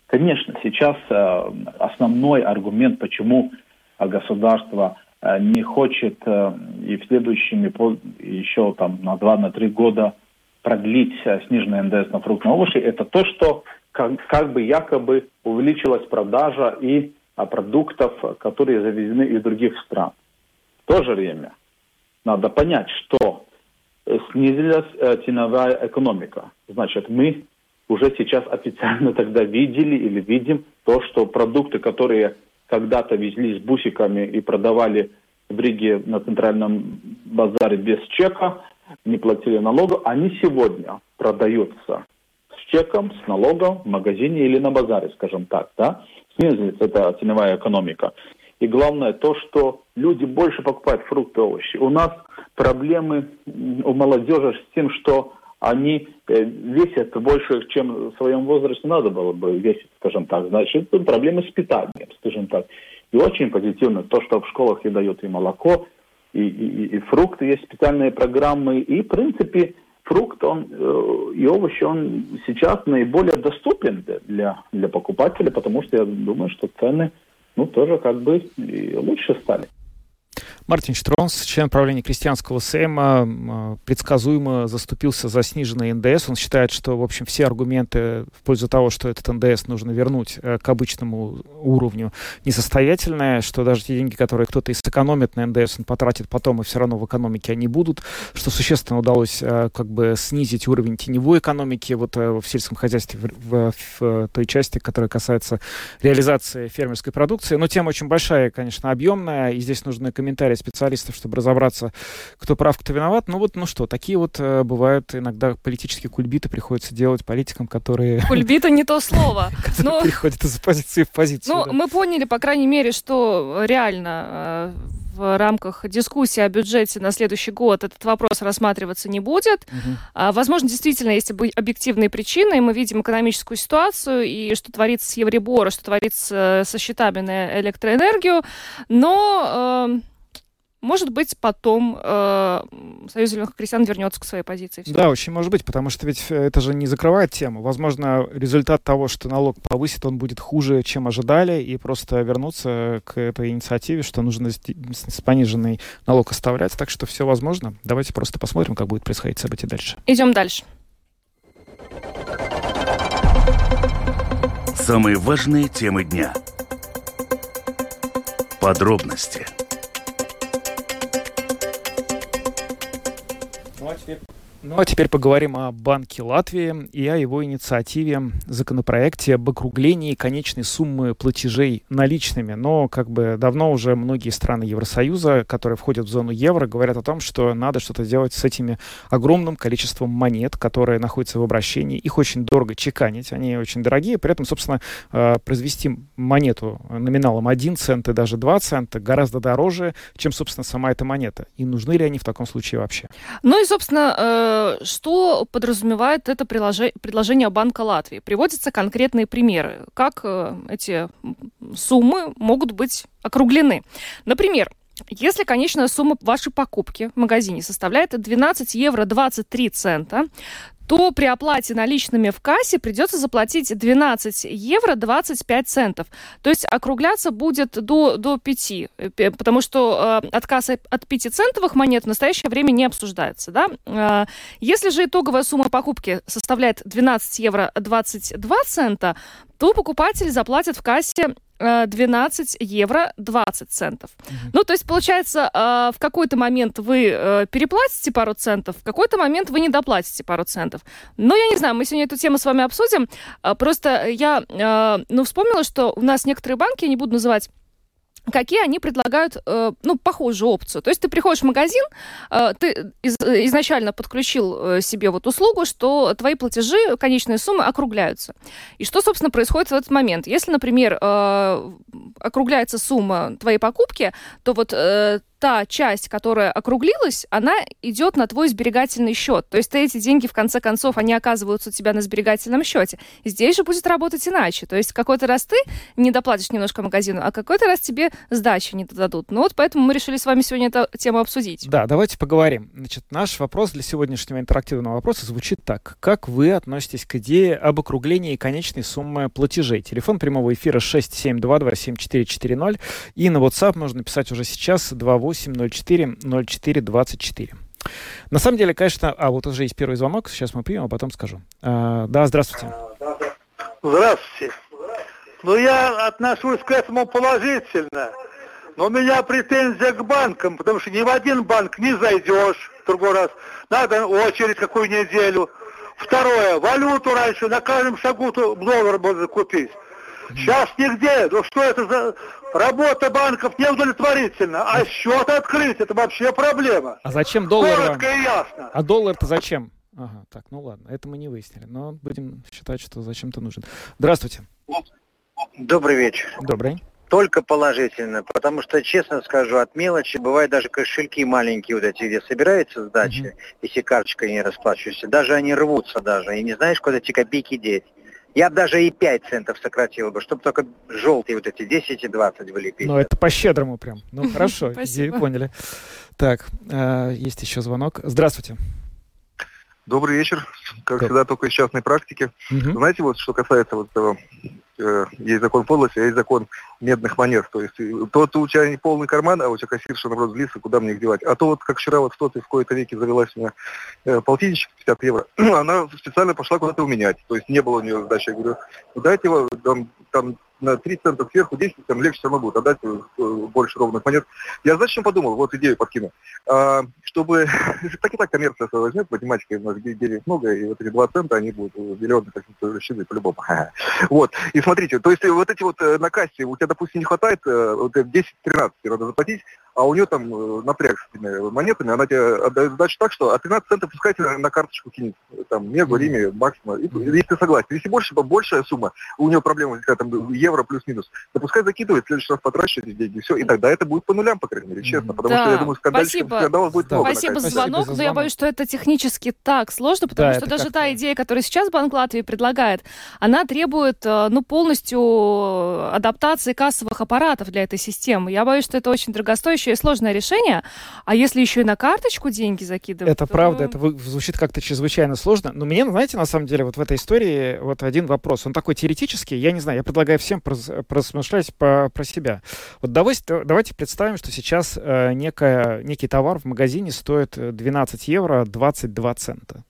Конечно, сейчас э, основной аргумент, почему государство э, не хочет э, и в следующими еще там на 2-3 года продлить э, сниженный НДС на фрукты и овощи, это то, что как, как бы якобы увеличилась продажа и продуктов, которые завезены из других стран. В то же время надо понять, что э, снизилась э, ценовая экономика. Значит, мы уже сейчас официально тогда видели или видим то, что продукты, которые когда-то везли с бусиками и продавали в Риге на центральном базаре без чека, не платили налога, они сегодня продаются с чеком, с налогом в магазине или на базаре, скажем так, да, снизилась эта ценовая экономика. И главное то, что люди больше покупают фрукты и овощи. У нас проблемы у молодежи с тем, что они э, весят больше, чем в своем возрасте надо было бы весить, скажем так. Значит, проблемы с питанием, скажем так. И очень позитивно то, что в школах и дают и молоко, и, и, и фрукты, есть специальные программы. И, в принципе, фрукт он, э, и овощи, он сейчас наиболее доступен для, для покупателя, потому что я думаю, что цены ну, тоже как бы лучше стали. Мартин Штронс, член правления крестьянского Сейма, предсказуемо заступился за сниженный НДС. Он считает, что, в общем, все аргументы в пользу того, что этот НДС нужно вернуть э, к обычному уровню, несостоятельные, что даже те деньги, которые кто-то и сэкономит на ндс, он потратит потом, и все равно в экономике они будут, что существенно удалось э, как бы снизить уровень теневой экономики вот э, в сельском хозяйстве в, в, в той части, которая касается реализации фермерской продукции. Но тема очень большая, конечно, объемная, и здесь нужны комментарии специалистов, чтобы разобраться, кто прав, кто виноват. Ну вот, ну что, такие вот э, бывают иногда политические кульбиты приходится делать политикам, которые... *laughs* Кульбиты не то слово. *laughs* Которые переходят из позиции в позицию. Ну, мы поняли, по крайней мере, что реально э, в рамках дискуссии о бюджете на следующий год этот вопрос рассматриваться не будет. Угу. А, возможно, действительно есть объективные причины, и мы видим экономическую ситуацию, и что творится с Евробора, что творится со счетами на электроэнергию, но... Э, может быть, потом э, Союз зеленых крестьян вернется к своей позиции. Все. Да, очень может быть, потому что ведь это же не закрывает тему. Возможно, результат того, что налог повысит, он будет хуже, чем ожидали, и просто вернуться к этой инициативе, что нужно с пониженный налог оставлять. Так что все возможно. Давайте просто посмотрим, как будет происходить события дальше. Идем дальше. Самые важные темы дня. Подробности – watch it. Ну а теперь поговорим о Банке Латвии и о его инициативе, законопроекте об округлении конечной суммы платежей наличными. Но как бы давно уже многие страны Евросоюза, которые входят в зону евро, говорят о том, что надо что-то делать с этими огромным количеством монет, которые находятся в обращении. Их очень дорого чеканить, они очень дорогие. При этом, собственно, э, произвести монету номиналом 1 цент и даже 2 цента гораздо дороже, чем, собственно, сама эта монета. И нужны ли они в таком случае вообще? Ну и, собственно, э, что подразумевает это предложение Банка Латвии? Приводятся конкретные примеры, как э, эти суммы могут быть округлены. Например, если конечная сумма вашей покупки в магазине составляет 12 евро 23 цента, то при оплате наличными в кассе придется заплатить 12 евро 25 центов. То есть округляться будет до, до 5, э, потому что э, отказ от 5-центовых монет в настоящее время не обсуждается. Да? Э, если же итоговая сумма покупки составляет 12 евро 22 цента, то покупатель заплатит в кассе 12 э, евро 20 центов. Угу. Ну, то есть, получается, э, в какой-то момент вы э, переплатите пару центов, в какой-то момент вы не доплатите пару центов. Но я не знаю, мы сегодня эту тему с вами обсудим. Просто я, ну, вспомнила, что у нас некоторые банки, я не буду называть какие они предлагают, э, ну, похожую опцию. То есть ты приходишь в магазин, э, ты из, изначально подключил э, себе вот услугу, что твои платежи, конечные суммы округляются. И что, собственно, происходит в этот момент? Если, например, округляется сумма твоей покупки, то вот та часть, которая округлилась, она идет на твой сберегательный счет. То есть ты эти деньги, в конце концов, они оказываются у тебя на сберегательном счете. Здесь же будет работать иначе. То есть какой-то раз ты не доплатишь немножко магазину, а какой-то раз тебе сдачи не дадут. Ну вот поэтому мы решили с вами сегодня эту тему обсудить. Да, давайте поговорим. Значит, наш вопрос для сегодняшнего интерактивного вопроса звучит так. Как вы относитесь к идее об округлении конечной суммы платежей? Телефон прямого эфира 672274440 и на WhatsApp можно писать уже сейчас 28 804 04 24. На самом деле, конечно... А, вот уже есть первый звонок, сейчас мы примем, а потом скажу. А, да, здравствуйте. Здравствуйте. Ну, я отношусь к этому положительно. Но у меня претензия к банкам, потому что ни в один банк не зайдешь в другой раз. Надо очередь какую неделю. Второе, валюту раньше на каждом шагу доллар можно купить. Сейчас нигде. Ну что это за работа банков неудовлетворительна, а счет открыть это вообще проблема. А зачем доллар? Коротко и ясно. А доллар-то зачем? Ага, так, ну ладно, это мы не выяснили, но будем считать, что зачем-то нужен. Здравствуйте. Добрый вечер. Добрый. Только положительно, потому что, честно скажу, от мелочи бывают даже кошельки маленькие вот эти, где собирается сдача, mm-hmm. если карточкой не расплачиваешься, даже они рвутся даже, и не знаешь, куда эти копейки деть. Я бы даже и 5 центов сократил бы, чтобы только желтые вот эти 10 и 20 были песни. Ну, это по-щедрому прям. Ну, *laughs* хорошо, идею поняли. Так, а, есть еще звонок. Здравствуйте. Добрый вечер. Как всегда, только из частной практики. Знаете, вот что касается вот этого Э, есть закон подлости, а есть закон медных монет. То есть э, тот у тебя не полный карман, а у тебя кассирша, наоборот, злится, куда мне их девать. А то вот, как вчера вот кто-то в кои-то веке завелась у меня э, полтинничек 50 евро, *clears throat* она специально пошла куда-то уменять. То есть не было у нее сдачи. Я говорю, ну дайте его, там, там на 3 цента сверху 10, там легче все равно будет отдать э, больше ровных монет. Я зачем подумал, вот идею подкину, а, чтобы, *laughs* так и так коммерция возьмет, математика у нас денег много, и вот эти 2 цента, они будут миллионы как-то рассчитывать по-любому. *laughs* Вот, и смотрите, то есть вот эти вот э, на кассе, у тебя, допустим, не хватает, э, вот 10-13 надо заплатить, а у нее там напряг с этими монетами, она тебе отдает задачу так, что а 13 центов пускай на, карточку кинет, там, Мегу, Риме, Максима, и, и, ты согласен. Если больше, большая сумма, у нее проблема возникает, там, евро плюс-минус, то пускай закидывает, в следующий раз потрачивает эти деньги, все, и тогда это будет по нулям, по крайней мере, честно, потому да. что я думаю, скандальщиков скандалов будет да. много. Спасибо за звонок, но я боюсь, что это технически так сложно, потому да, что даже та идея, которую сейчас Банк Латвии предлагает, она требует, э, ну, полностью адаптации кассовых аппаратов для этой системы. Я боюсь, что это очень дорогостоящее и сложное решение, а если еще и на карточку деньги закидывать? Это то... правда, это звучит как-то чрезвычайно сложно, но мне, знаете, на самом деле, вот в этой истории вот один вопрос, он такой теоретический, я не знаю, я предлагаю всем просмышлять по, про себя. Вот давайте, давайте представим, что сейчас э, некая, некий товар в магазине стоит 12 евро 22 цента.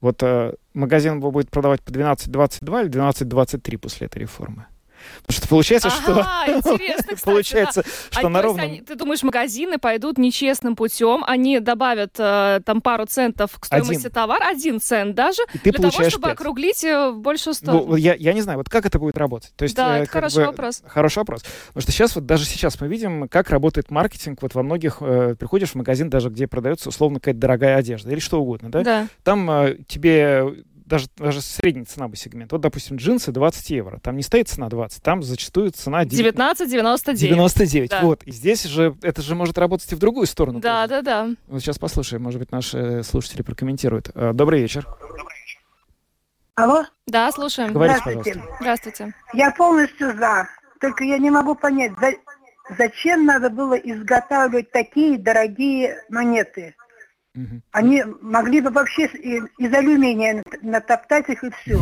Вот э, магазин его будет продавать по 12.22 или 12.23 после этой реформы? Потому что получается, ага, что... интересно, кстати, получается, да. что а, на ровном... Они, ты думаешь, магазины пойдут нечестным путем, они добавят э, там пару центов к стоимости один. товара, один цент даже, И ты для того, чтобы 5. округлить э, в большую сторону. Ну, я, я не знаю, вот как это будет работать. То есть, да, э, это хороший бы, вопрос. Хороший вопрос. Потому что сейчас, вот даже сейчас мы видим, как работает маркетинг. Вот во многих э, приходишь в магазин, даже где продается условно какая-то дорогая одежда или что угодно, да? Да. Там э, тебе даже, даже средний ценовой сегмент. Вот, допустим, джинсы 20 евро. Там не стоит цена 20, там зачастую цена 19,99. 99. Да. Вот. И здесь же это же может работать и в другую сторону. Да, тоже. да, да. Вот сейчас послушаем, может быть, наши слушатели прокомментируют. Э, добрый вечер. Алло? Да, слушаем. Говорите, Здравствуйте. пожалуйста. Здравствуйте. Я полностью за. Только я не могу понять, за- зачем надо было изготавливать такие дорогие монеты? Они могли бы вообще из алюминия нат- натоптать их и все.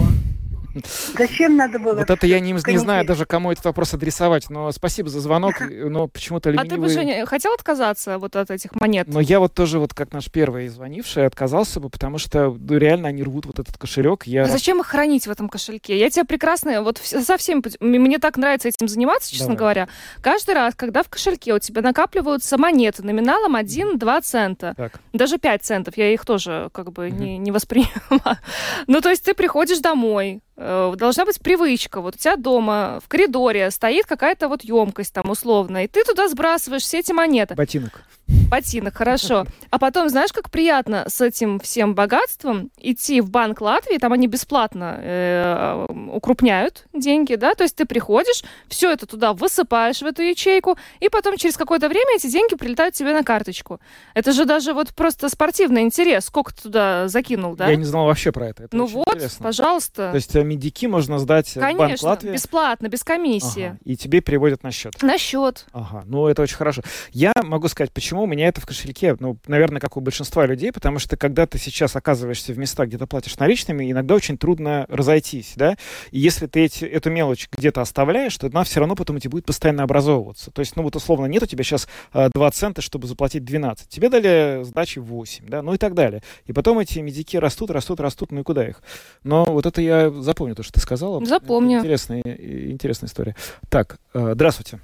*laughs* Зачем надо было? Вот это я не, не знаю даже, кому этот вопрос адресовать, но спасибо за звонок, *laughs* но почему-то А ты бы, ленивый- Женя, хотел отказаться вот от этих монет? Но я вот тоже, вот как наш первый звонивший, отказался бы, потому что ну, реально они рвут вот этот кошелек. Я... А зачем их хранить в этом кошельке? Я тебя прекрасно, вот вс- со всеми, пут- м- мне так нравится этим заниматься, честно Давай. говоря. Каждый раз, когда в кошельке у тебя накапливаются монеты номиналом 1-2 цента, Так. даже 5 центов, я их тоже как бы не, не воспринимаю. *laughs* Ну, то есть ты приходишь домой, должна быть привычка. Вот у тебя дома в коридоре стоит какая-то вот емкость там условно, и ты туда сбрасываешь все эти монеты. Ботинок. Ботинок, хорошо. А потом, знаешь, как приятно с этим всем богатством идти в банк Латвии, там они бесплатно э, укрупняют деньги, да, то есть ты приходишь, все это туда высыпаешь в эту ячейку, и потом через какое-то время эти деньги прилетают тебе на карточку. Это же даже вот просто спортивный интерес, сколько ты туда закинул, да? Я не знал вообще про это. это ну вот, интересно. пожалуйста. То есть медики можно сдать Конечно, в Банк Латвии? бесплатно, без комиссии. Ага. И тебе переводят на счет? На счет. Ага, ну это очень хорошо. Я могу сказать, почему у меня это в кошельке, ну, наверное, как у большинства людей, потому что когда ты сейчас оказываешься в местах, где ты платишь наличными, иногда очень трудно разойтись, да, и если ты эти, эту мелочь где-то оставляешь, то она все равно потом у тебя будет постоянно образовываться. То есть, ну вот условно, нет у тебя сейчас э, 2 цента, чтобы заплатить 12. Тебе дали сдачи 8, да, ну и так далее. И потом эти медики растут, растут, растут, ну и куда их? Но вот это я запомню, то, что ты сказала. Запомню. Это интересная, интересная история. Так, э, здравствуйте.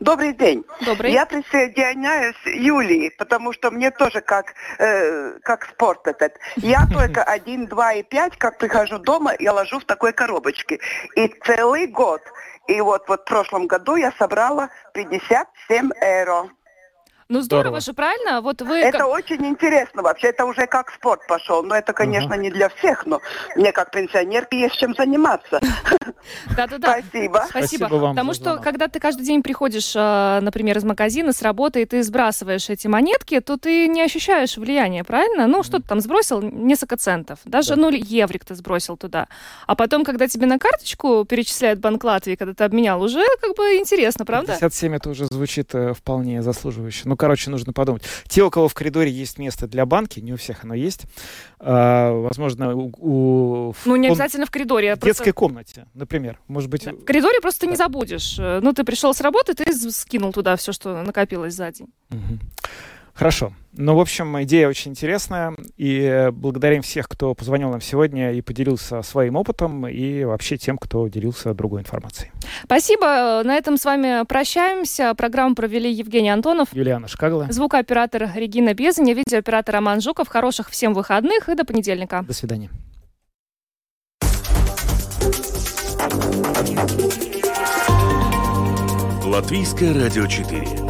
Добрый день. Добрый. Я присоединяюсь Юлии, потому что мне тоже как, э, как спорт этот. Я *laughs* только один, два и пять, как прихожу дома, я ложу в такой коробочке. И целый год. И вот, вот в прошлом году я собрала 57 евро. Ну здорово, здорово же, правильно? Вот вы... Это очень интересно вообще, это уже как спорт пошел. Но это, конечно, uh-huh. не для всех, но мне как пенсионерке есть чем заниматься. *laughs* Да-да-да. Спасибо. Спасибо. вам Потому что, когда ты каждый день приходишь, а, например, из магазина, с работы, и ты сбрасываешь эти монетки, то ты не ощущаешь влияния, правильно? Ну, что ты там сбросил? Несколько центов. Даже, ну, еврик ты сбросил туда. А потом, когда тебе на карточку перечисляют Банк Латвии, когда ты обменял, уже как бы интересно, правда? 57 это уже звучит э, вполне заслуживающе. Ну, короче, нужно подумать. Те, у кого в коридоре есть место для банки, не у всех оно есть, а, возможно, у... у ну, не обязательно в коридоре. В просто... детской комнате, например. Может быть... В коридоре просто да. не забудешь. Ну, ты пришел с работы, ты скинул туда все, что накопилось за день. Угу. Хорошо. Ну, в общем, идея очень интересная. И благодарим всех, кто позвонил нам сегодня и поделился своим опытом, и вообще тем, кто делился другой информацией. Спасибо. На этом с вами прощаемся. Программу провели Евгений Антонов, Юлиана Шкагла, звукооператор Регина Безаня, видеооператор Роман Жуков. Хороших всем выходных и до понедельника. До свидания. Латвийское радио 4.